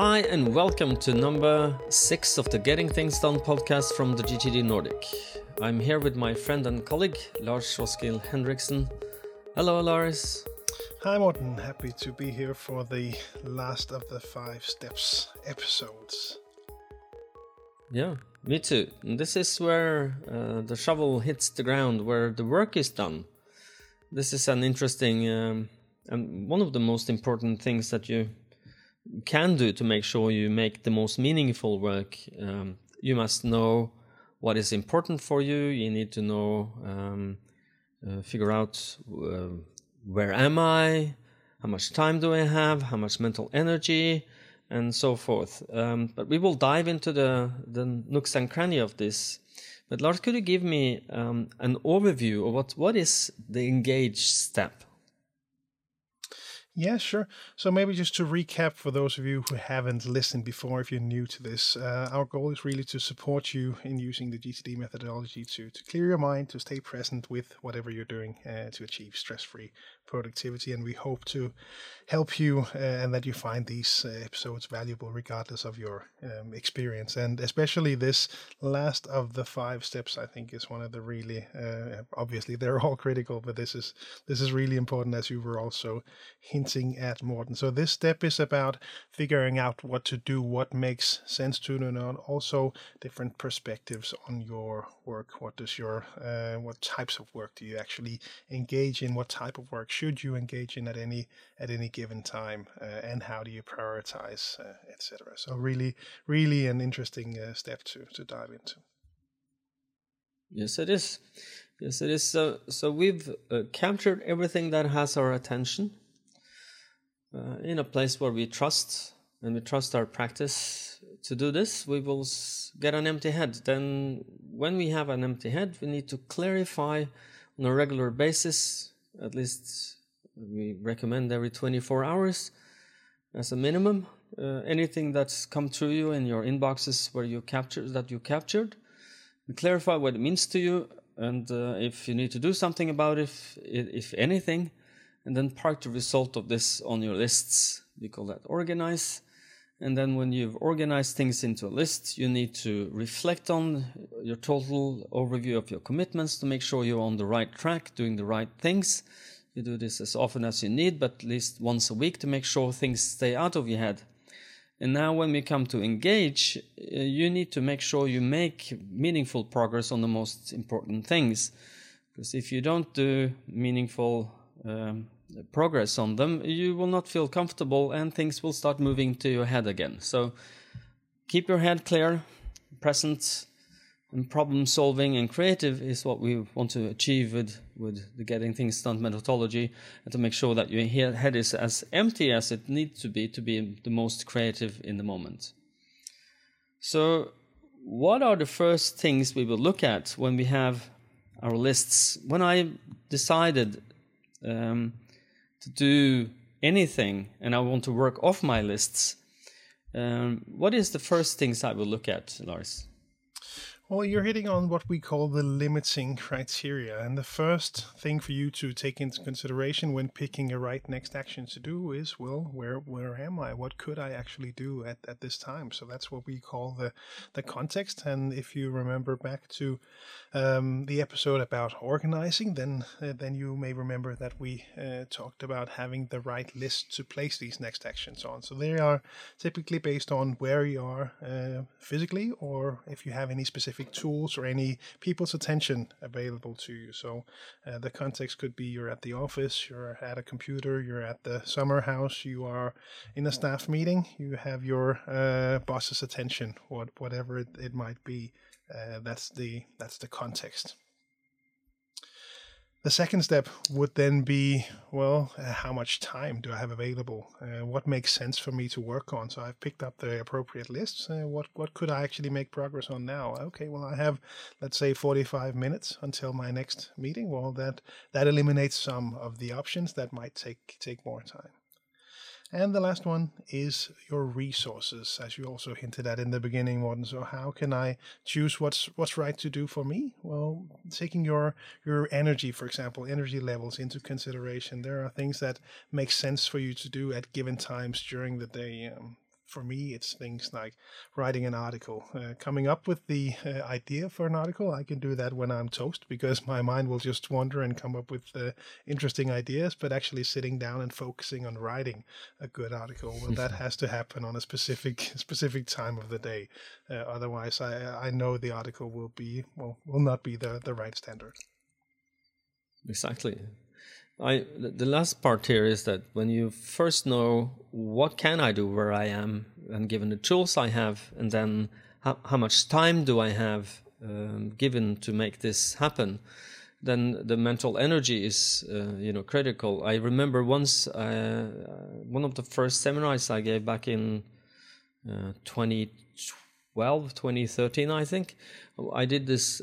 Hi, and welcome to number six of the Getting Things Done podcast from the GTD Nordic. I'm here with my friend and colleague, Lars Roskil Henriksen. Hello, Lars. Hi, Morten. Happy to be here for the last of the five steps episodes. Yeah, me too. And this is where uh, the shovel hits the ground, where the work is done. This is an interesting um, and one of the most important things that you can do to make sure you make the most meaningful work. Um, you must know what is important for you. You need to know, um, uh, figure out uh, where am I, how much time do I have, how much mental energy, and so forth. Um, but we will dive into the the nooks and cranny of this. But Lars, could you give me um, an overview of what what is the engage step? Yeah, sure. So maybe just to recap for those of you who haven't listened before, if you're new to this, uh, our goal is really to support you in using the GTD methodology to to clear your mind, to stay present with whatever you're doing, uh, to achieve stress-free productivity. And we hope to help you uh, and that you find these uh, episodes valuable regardless of your um, experience. And especially this last of the five steps, I think, is one of the really uh, obviously they're all critical, but this is this is really important as you were also hinting at, Morten. So this step is about figuring out what to do, what makes sense to do, and also different perspectives on your work. What does your uh, what types of work do you actually engage in? What type of work should you engage in at any at any given time, uh, and how do you prioritize, uh, etc. So really, really an interesting uh, step to to dive into. Yes, it is. Yes, it is. So, so we've uh, captured everything that has our attention uh, in a place where we trust and we trust our practice to do this, we will get an empty head. Then, when we have an empty head, we need to clarify on a regular basis, at least we recommend every 24 hours as a minimum. Uh, anything that's come through you in your inboxes where you captured that you captured, clarify what it means to you, and uh, if you need to do something about it, if, if anything, and then park the result of this on your lists. We call that organize. And then when you've organized things into a list, you need to reflect on your total overview of your commitments to make sure you're on the right track, doing the right things. You do this as often as you need, but at least once a week to make sure things stay out of your head. And now when we come to engage, uh, you need to make sure you make meaningful progress on the most important things. Because if you don't do meaningful um, progress on them, you will not feel comfortable and things will start moving to your head again. So keep your head clear, present, and problem solving and creative is what we want to achieve with, with the getting things done methodology and to make sure that your head is as empty as it needs to be to be the most creative in the moment. So, what are the first things we will look at when we have our lists? When I decided um, to do anything and I want to work off my lists, um, what is the first things I will look at, Lars? Well, you're hitting on what we call the limiting criteria. And the first thing for you to take into consideration when picking a right next action to do is, well, where where am I? What could I actually do at, at this time? So that's what we call the, the context. And if you remember back to um, the episode about organizing, then uh, then you may remember that we uh, talked about having the right list to place these next actions on. So they are typically based on where you are uh, physically or if you have any specific specific tools or any people's attention available to you. So uh, the context could be you're at the office, you're at a computer, you're at the summer house, you are in a staff meeting, you have your uh, boss's attention, what, whatever it, it might be. Uh, that's the that's the context. The second step would then be well, uh, how much time do I have available? Uh, what makes sense for me to work on? So I've picked up the appropriate lists. Uh, what what could I actually make progress on now? Okay, well I have let's say 45 minutes until my next meeting. Well, that that eliminates some of the options that might take take more time. And the last one is your resources, as you also hinted at in the beginning, Morten. So how can I choose what's what's right to do for me? Well, taking your your energy, for example, energy levels into consideration. There are things that make sense for you to do at given times during the day. Um, for me, it's things like writing an article, uh, coming up with the uh, idea for an article. I can do that when I'm toast because my mind will just wander and come up with uh, interesting ideas. But actually, sitting down and focusing on writing a good article, well, that has to happen on a specific specific time of the day. Uh, otherwise, I I know the article will be well will not be the the right standard. Exactly. I the last part here is that when you first know what can I do where I am and given the tools I have, and then how, how much time do I have um, given to make this happen, then the mental energy is uh, you know critical. I remember once uh, one of the first seminars I gave back in uh, 2012, 2013, I think. I did this.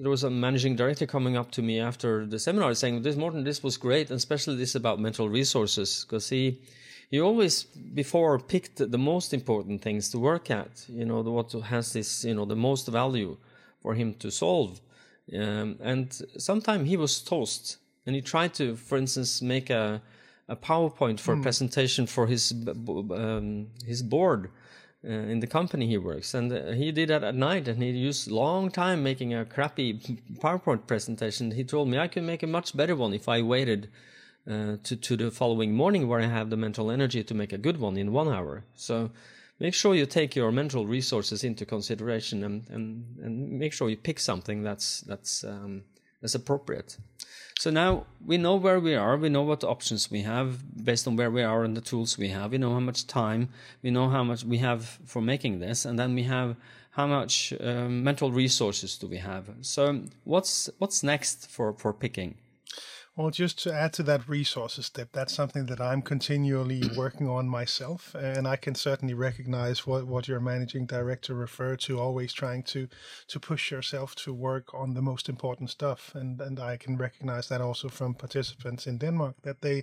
There was a managing director coming up to me after the seminar saying, "This Morten, this was great, and especially this about mental resources, because he he always before picked the most important things to work at. You know, the, what has this, you know, the most value for him to solve. Um, and sometimes he was toast, and he tried to, for instance, make a a PowerPoint for mm. a presentation for his um, his board uh, in the company he works, and uh, he did that at night, and he used long time making a crappy PowerPoint presentation. He told me I could make a much better one if I waited uh, to to the following morning, where I have the mental energy to make a good one in one hour. So make sure you take your mental resources into consideration, and and, and make sure you pick something that's that's um, that's appropriate. So now we know where we are, we know what options we have based on where we are and the tools we have. We know how much time, we know how much we have for making this, and then we have how much um, mental resources do we have. So what's what's next for for picking? Well, just to add to that resources step, that's something that I'm continually working on myself, and I can certainly recognize what, what your managing director referred to, always trying to to push yourself to work on the most important stuff, and and I can recognize that also from participants in Denmark that they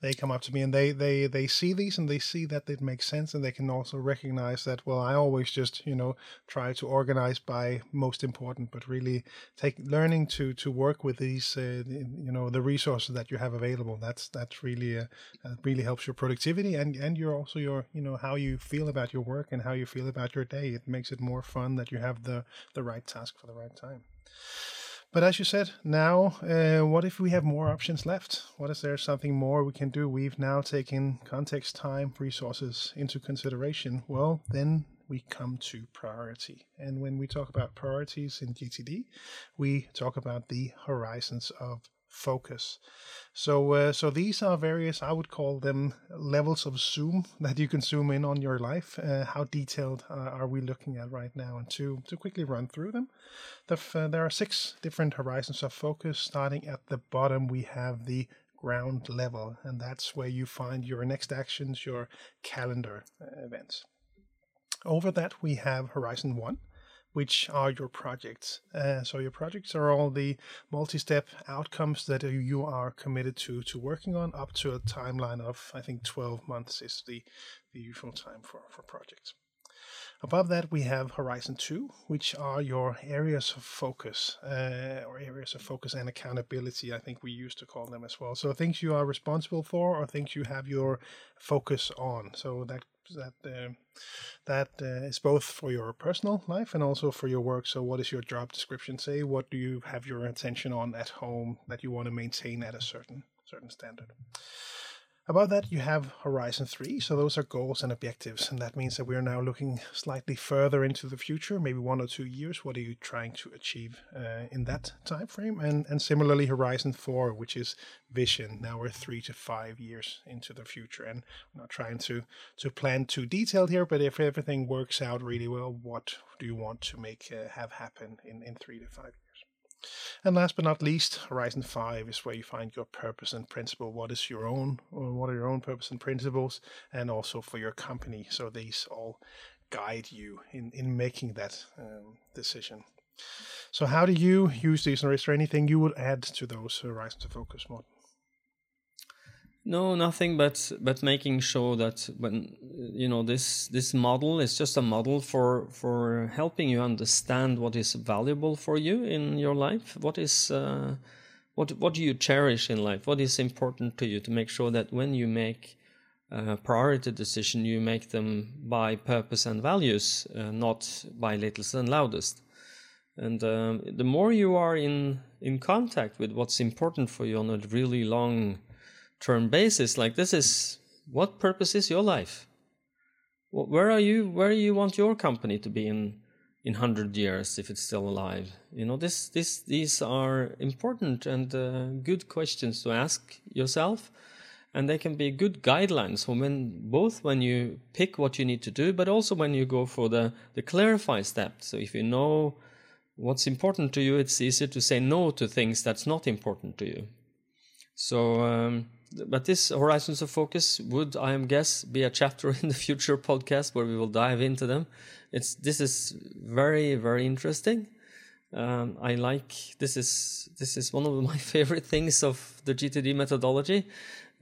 they come up to me and they they they see these and they see that it makes sense, and they can also recognize that well, I always just you know try to organize by most important, but really take learning to to work with these uh, you know the resources that you have available. That's that's really uh, uh, really helps your productivity and and your also your you know how you feel about your work and how you feel about your day. It makes it more fun that you have the the right task for the right time. But as you said, now uh, what if we have more options left? What is there something more we can do? We've now taken context, time, resources into consideration. Well, then we come to priority. And when we talk about priorities in GTD, we talk about the horizons of focus. So, uh, so these are various, I would call them levels of zoom that you can zoom in on your life. Uh, how detailed uh, are we looking at right now? And to, to quickly run through them, the, uh, there are six different horizons of focus. Starting at the bottom, we have the ground level, and that's where you find your next actions, your calendar uh, events. Over that, we have Horizon 1, which are your projects. Uh, so your projects are all the multi-step outcomes that you are committed to to working on up to a timeline of I think 12 months is the, the usual time for, for projects. Above that, we have Horizon 2, which are your areas of focus, uh, or areas of focus and accountability, I think we used to call them as well. So, things you are responsible for, or things you have your focus on. So, that that uh, that uh, is both for your personal life and also for your work. So, what is your job description say? What do you have your attention on at home that you want to maintain at a certain certain standard? Above that, you have Horizon 3. So those are goals and objectives. And that means that we are now looking slightly further into the future, maybe one or two years. What are you trying to achieve uh, in that time frame? And, and similarly, Horizon 4, which is vision. Now we're three to five years into the future. And I'm not trying to, to plan too detailed here, but if everything works out really well, what do you want to make uh, have happen in, in three to five years? And last but not least, Horizon 5 is where you find your purpose and principle. What is your own, what are your own purpose and principles, and also for your company. So these all guide you in, in making that um, decision. So, how do you use these, or is there anything you would add to those Horizons of Focus, Morten? No, nothing but but making sure that when you know this this model is just a model for for helping you understand what is valuable for you in your life. What is uh, what what do you cherish in life? What is important to you to make sure that when you make uh, priority decision, you make them by purpose and values, uh, not by littlest and loudest. And um, the more you are in in contact with what's important for you on a really long term basis, like this is what purpose is your life? Where are you? Where do you want your company to be in in hundred years if it's still alive? You know, this this these are important and uh, good questions to ask yourself and they can be good guidelines for when both when you pick what you need to do but also when you go for the the clarify step so if you know what's important to you it's easier to say no to things that's not important to you so um, but this horizons of focus would i am guess be a chapter in the future podcast where we will dive into them it's this is very very interesting um, I like this is this is one of my favorite things of the GTD methodology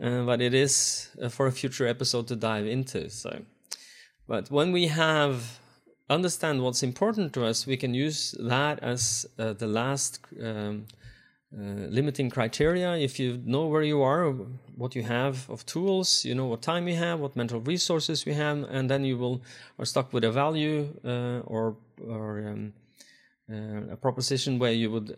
uh, but it is uh, for a future episode to dive into. So, but when we have understand what's important to us, we can use that as uh, the last um, uh, limiting criteria. If you know where you are, what you have of tools, you know what time you have, what mental resources we have, and then you will are stuck with a value uh, or or um, uh, a proposition where you would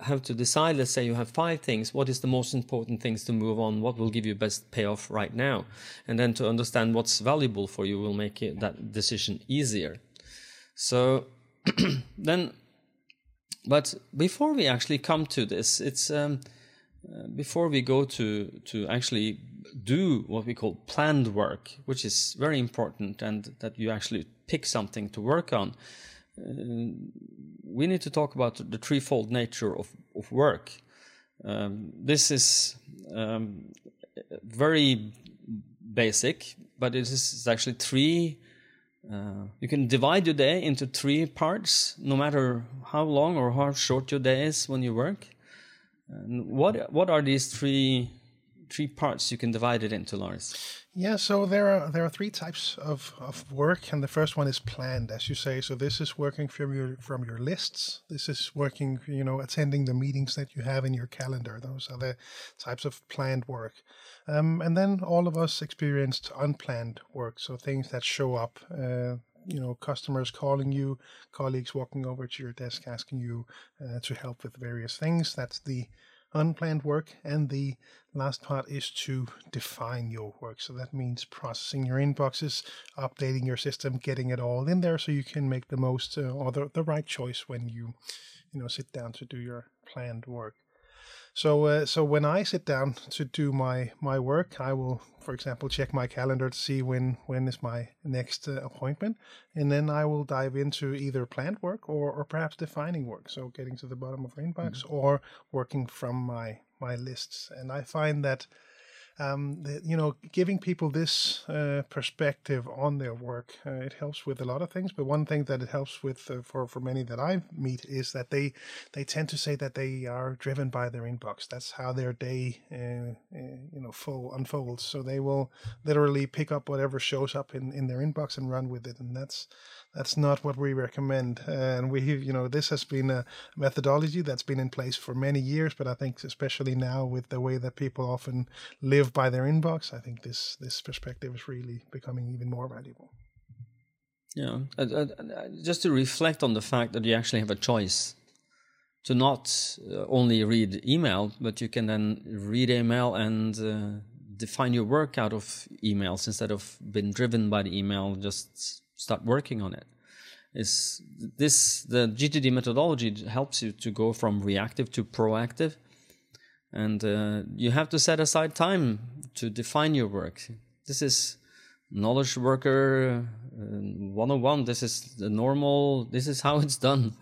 have to decide let's say you have five things what is the most important things to move on? What will give you best payoff right now? And then to understand what's valuable for you will make it, that decision easier. So then but before we actually come to this it's um, uh, before we go to to actually do what we call planned work which is very important and that you actually pick something to work on uh, we need to talk about the threefold nature of, of work. Um, this is um, very basic, but it is actually three. Uh, you can divide your day into three parts, no matter how long or how short your day is when you work. And what what are these three three parts you can divide it into, Lars? Yeah, so there are there are three types of, of work, and the first one is planned, as you say. So this is working from your from your lists. This is working, you know, attending the meetings that you have in your calendar. Those are the types of planned work. Um, and then all of us experienced unplanned work, so things that show up. Uh, you know, customers calling you, colleagues walking over to your desk asking you uh, to help with various things. That's the unplanned work. And the last part is to define your work. So that means processing your inboxes, updating your system, getting it all in there so you can make the most uh, or the, the right choice when you, you know, sit down to do your planned work. So, uh, so when I sit down to do my my work, I will, for example, check my calendar to see when when is my next uh, appointment, and then I will dive into either planned work or or perhaps defining work. So, getting to the bottom of inbox mm-hmm. or working from my my lists. And I find that um, the, you know, giving people this uh, perspective on their work, uh, it helps with a lot of things. But one thing that it helps with uh, for for many that I meet is that they they tend to say that they are driven by their inbox. That's how their day, uh, uh, you know, full unfolds. So they will literally pick up whatever shows up in in their inbox and run with it, and that's that's not what we recommend. and we, you know, this has been a methodology that's been in place for many years, but I think especially now with the way that people often live by their inbox, I think this this perspective is really becoming even more valuable. Yeah, just to reflect on the fact that you actually have a choice to not uh, only read email, but you can then read email and uh, define your work out of emails instead of being driven by the email. Just start working on it. Is this the gtd methodology helps you to go from reactive to proactive. And uh, you have to set aside time to define your work. This is knowledge worker uh, 101 this is the normal. This is how it's done.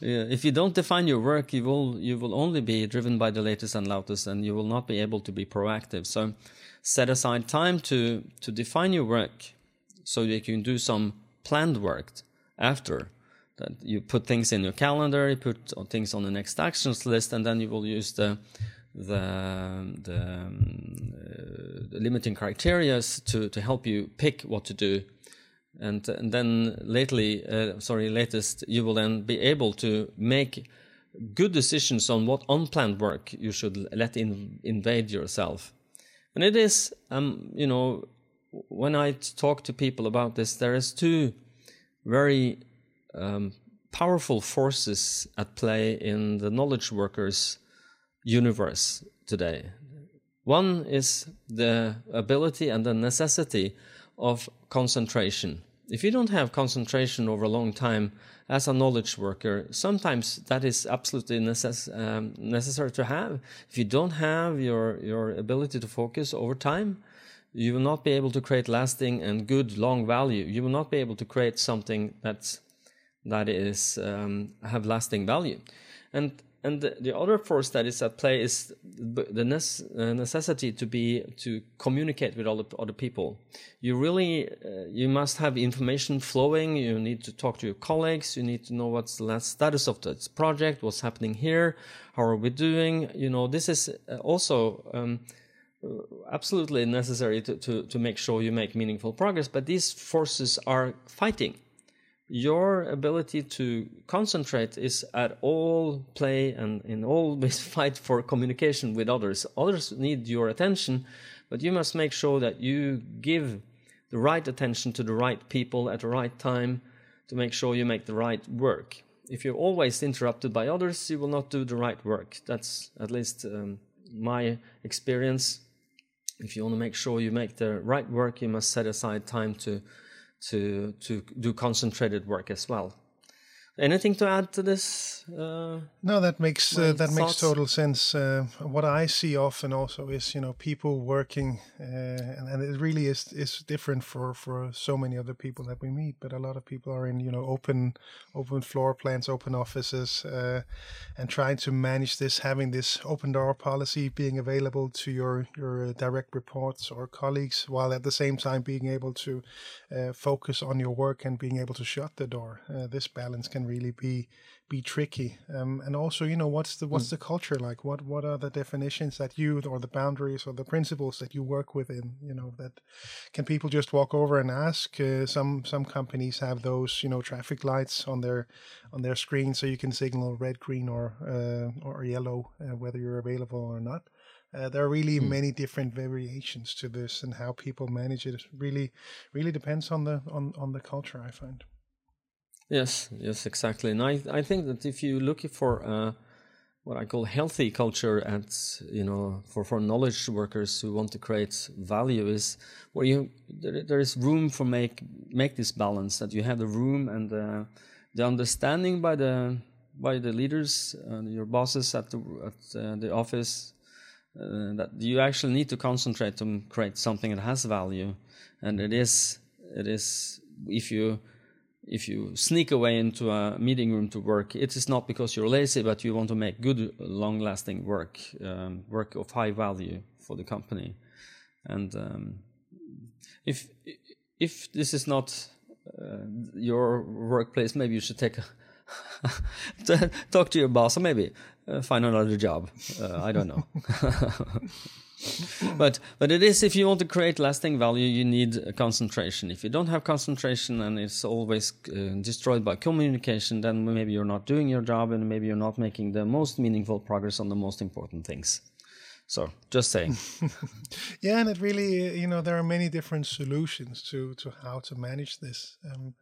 If you don't define your work you will you will only be driven by the latest and loudest and you will not be able to be proactive. So set aside time to to define your work so you can do some planned work after. That you put things in your calendar, you put things on the next actions list, and then you will use the the the, um, uh, the limiting criteria to to help you pick what to do, and and then lately, uh, sorry, latest, you will then be able to make good decisions on what unplanned work you should let in, invade yourself. And it is, um, you know, when I talk to people about this, there is two very um, powerful forces at play in the knowledge workers universe today. One is the ability and the necessity of concentration. If you don't have concentration over a long time as a knowledge worker, sometimes that is absolutely necess- um, necessary to have. If you don't have your, your ability to focus over time, you will not be able to create lasting and good long value. You will not be able to create something that's that is um, have lasting value. And and the, the, other force that is at play is the uh, necessity to be to communicate with other other people. You really uh, you must have information flowing. You need to talk to your colleagues. You need to know what's the last status of this project, what's happening here, how are we doing. You know, this is uh, also. Um, absolutely necessary to, to, to make sure you make meaningful progress, but these forces are fighting your ability to concentrate is at all play and in always fight for communication with others. Others need your attention, but you must make sure that you give the right attention to the right people at the right time to make sure you make the right work. If you're always interrupted by others, you will not do the right work. That's at least um, my experience. If you want to make sure you make the right work, you must set aside time to to to do concentrated work as well. Anything to add to this? Uh, no, that makes uh, that thoughts? makes total sense. Uh, what I see often also is you know people working, uh, and, and, it really is is different for for so many other people that we meet. But a lot of people are in you know open open floor plans, open offices, uh, and trying to manage this, having this open door policy being available to your your direct reports or colleagues, while at the same time being able to uh, focus on your work and being able to shut the door. this balance can really be be tricky. Um, and also, you know, what's the what's mm. the culture like? What what are the definitions that you or the boundaries or the principles that you work within? You know, that can people just walk over and ask? Uh, some some companies have those, you know, traffic lights on their on their screen, so you can signal red, green, or uh, or yellow uh, whether you're available or not. Uh, there are really mm. many different variations to this, and how people manage it really, really depends on the on on the culture. I find. Yes, yes, exactly. And I, I think that if you look for uh, what I call healthy culture at, you know, for, for knowledge workers who want to create value is where you, there, there is room for make, make this balance, that you have the room and the, the understanding by the, by the leaders, uh, your bosses at the, at uh, the office, uh, that you actually need to concentrate to create something that has value. And it is, it is, if you, if you sneak away into a meeting room to work, it is not because you're lazy, but you want to make good, long-lasting work, um, work of high value for the company. And um, if if this is not uh, your workplace, maybe you should take a talk to your boss, or maybe uh, find another job. Uh, I don't know. but but it is if you want to create lasting value, you need concentration. If you don't have concentration and it's always uh, destroyed by communication, then maybe you're not doing your job and maybe you're not making the most meaningful progress on the most important things. So just saying. yeah, and it really, you know, there are many different solutions to to how to manage this. Um,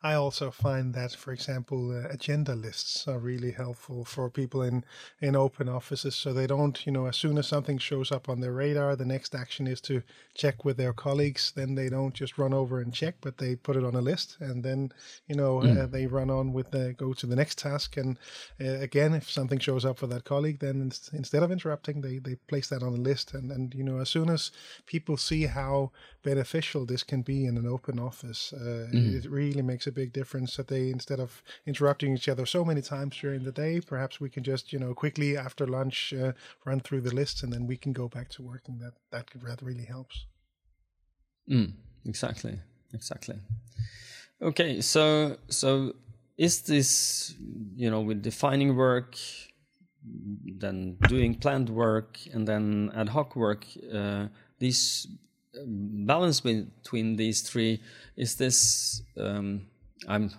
I also find that, for example, uh, agenda lists are really helpful for people in, in open offices. So they don't, you know, as soon as something shows up on their radar, the next action is to check with their colleagues. Then they don't just run over and check, but they put it on a list. And then, you know, mm. uh, they run on with the go to the next task. And uh, again, if something shows up for that colleague, then inst- instead of interrupting, they, they place that on the list. And, and, you know, as soon as people see how beneficial this can be in an open office, uh, mm. it really makes a big difference that they instead of interrupting each other so many times during the day perhaps we can just you know quickly after lunch uh, run through the lists and then we can go back to work and that that that really helps. Mm, exactly exactly. Okay so so is this you know with defining work then doing planned work and then ad hoc work uh, these balance between these three is this um, i'm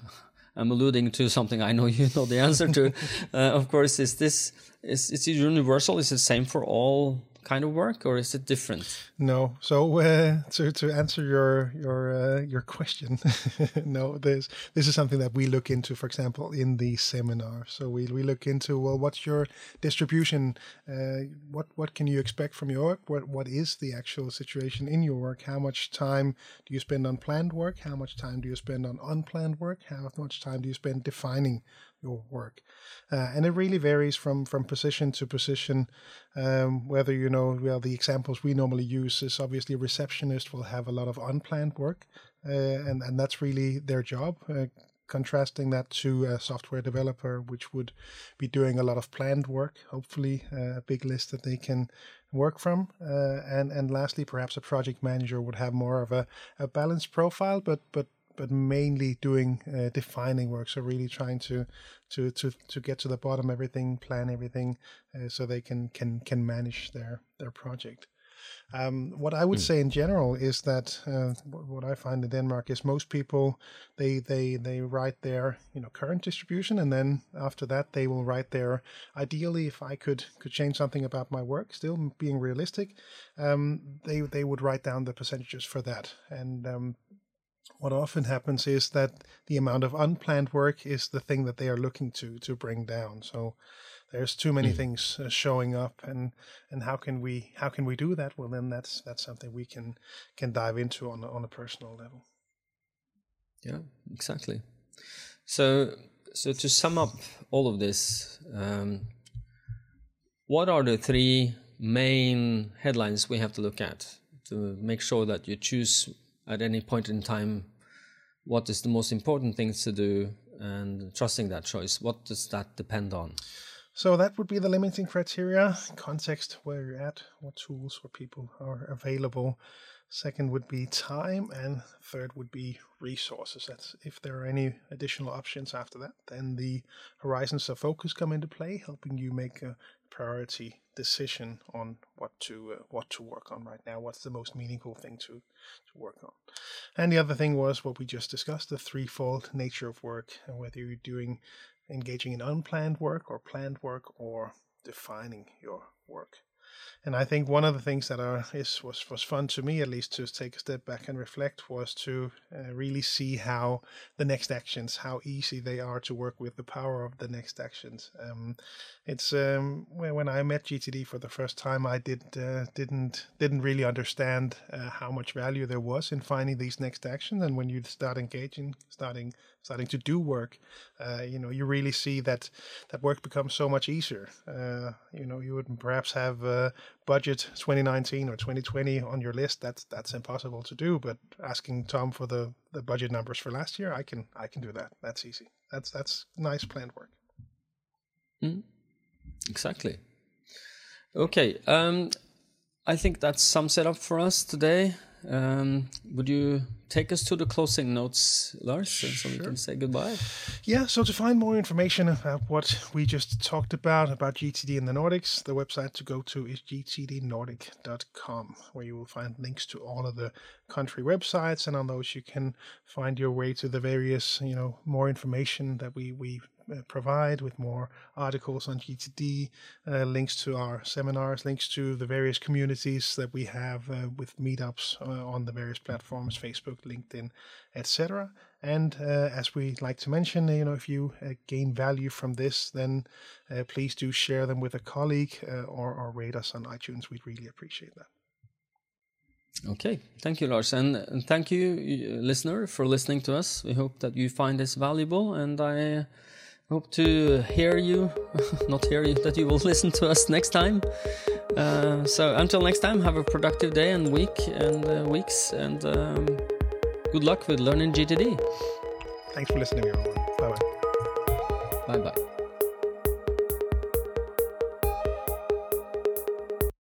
i'm alluding to something i know you know the answer to. Uh, of course is this is it's universal? Is the same for all kind of work, or is it different? No. So uh, to to answer your your uh, your question, no. This this is something that we look into, for example, in the seminar. So we, we look into well, what's your distribution? Uh, what what can you expect from your work? What what is the actual situation in your work? How much time do you spend on planned work? How much time do you spend on unplanned work? How much time do you spend defining your work. Uh, and it really varies from from position to position. Um, whether you know, well, the examples we normally use is obviously a receptionist will have a lot of unplanned work, uh, and and that's really their job. Uh, contrasting that to a software developer, which would be doing a lot of planned work, hopefully uh, a big list that they can work from. Uh, and and lastly, perhaps a project manager would have more of a, a balanced profile, but but but mainly doing uh, defining work. So really trying to to to to get to the bottom everything, plan everything, uh, so they can can can manage their their project. Um, what I would mm. say in general is that uh, what I find in Denmark is most people they they they write their you know current distribution and then after that they will write their ideally if I could could change something about my work still being realistic um, they they would write down the percentages for that and um, what often happens is that the amount of unplanned work is the thing that they are looking to to bring down. So there's too many mm. things uh, showing up, and and how can we how can we do that? Well, then that's that's something we can can dive into on on a personal level. Yeah, exactly. So so to sum up all of this, um, what are the three main headlines we have to look at to make sure that you choose at any point in time what is the most important things to do and trusting that choice what does that depend on? So that would be the limiting criteria context where you're at what tools or people are available second would be time and third would be resources that's if there are any additional options after that then the horizons of focus come into play helping you make a priority decision on what to uh, what to work on right now. What's the most meaningful thing to to work on? And the other thing was what we just discussed: the threefold nature of work, and whether you're doing engaging in unplanned work or planned work or defining your work. And I think one of the things that are, is was was fun to me at least to take a step back and reflect was to uh, really see how the next actions, how easy they are to work with, the power of the next actions. Um, it's um, when, when I met GTD for the first time, I did uh, didn't didn't really understand uh, how much value there was in finding these next actions. And when you start engaging, starting starting to do work, uh, you know, you really see that that work becomes so much easier. Uh, you know, you would perhaps have uh, budget 2019 or 2020 on your list. That's that's impossible to do. But asking Tom for the the budget numbers for last year, I can I can do that. That's easy. That's that's nice planned work. Mm, exactly. Okay. Um, I think that sums it up for us today. Um, would you take us to the closing notes, Lars, sure. so we can say goodbye? Yeah, so to find more information about what we just talked about, about GTD in the Nordics, the website to go to is gtdnordic.com, where you will find links to all of the country websites, and on those you can find your way to the various, you know, more information that we, we provide with more articles on GTD, uh, links to our seminars, links to the various communities that we have uh, with meetups uh, on the various platforms, Facebook, LinkedIn, etc. And uh, as we like to mention, you know, if you uh, gain value from this, then please do share them with a colleague or, or rate us on iTunes. We'd really appreciate that. Okay, thank you, Lars, and thank you, listener, for listening to us. We hope that you find this valuable, and I hope to hear you, not hear you, that you will listen to us next time. Uh, so until next time, have a productive day and week and uh, weeks, and um, good luck with learning GTD. Thanks for listening, everyone. Bye bye. Bye bye.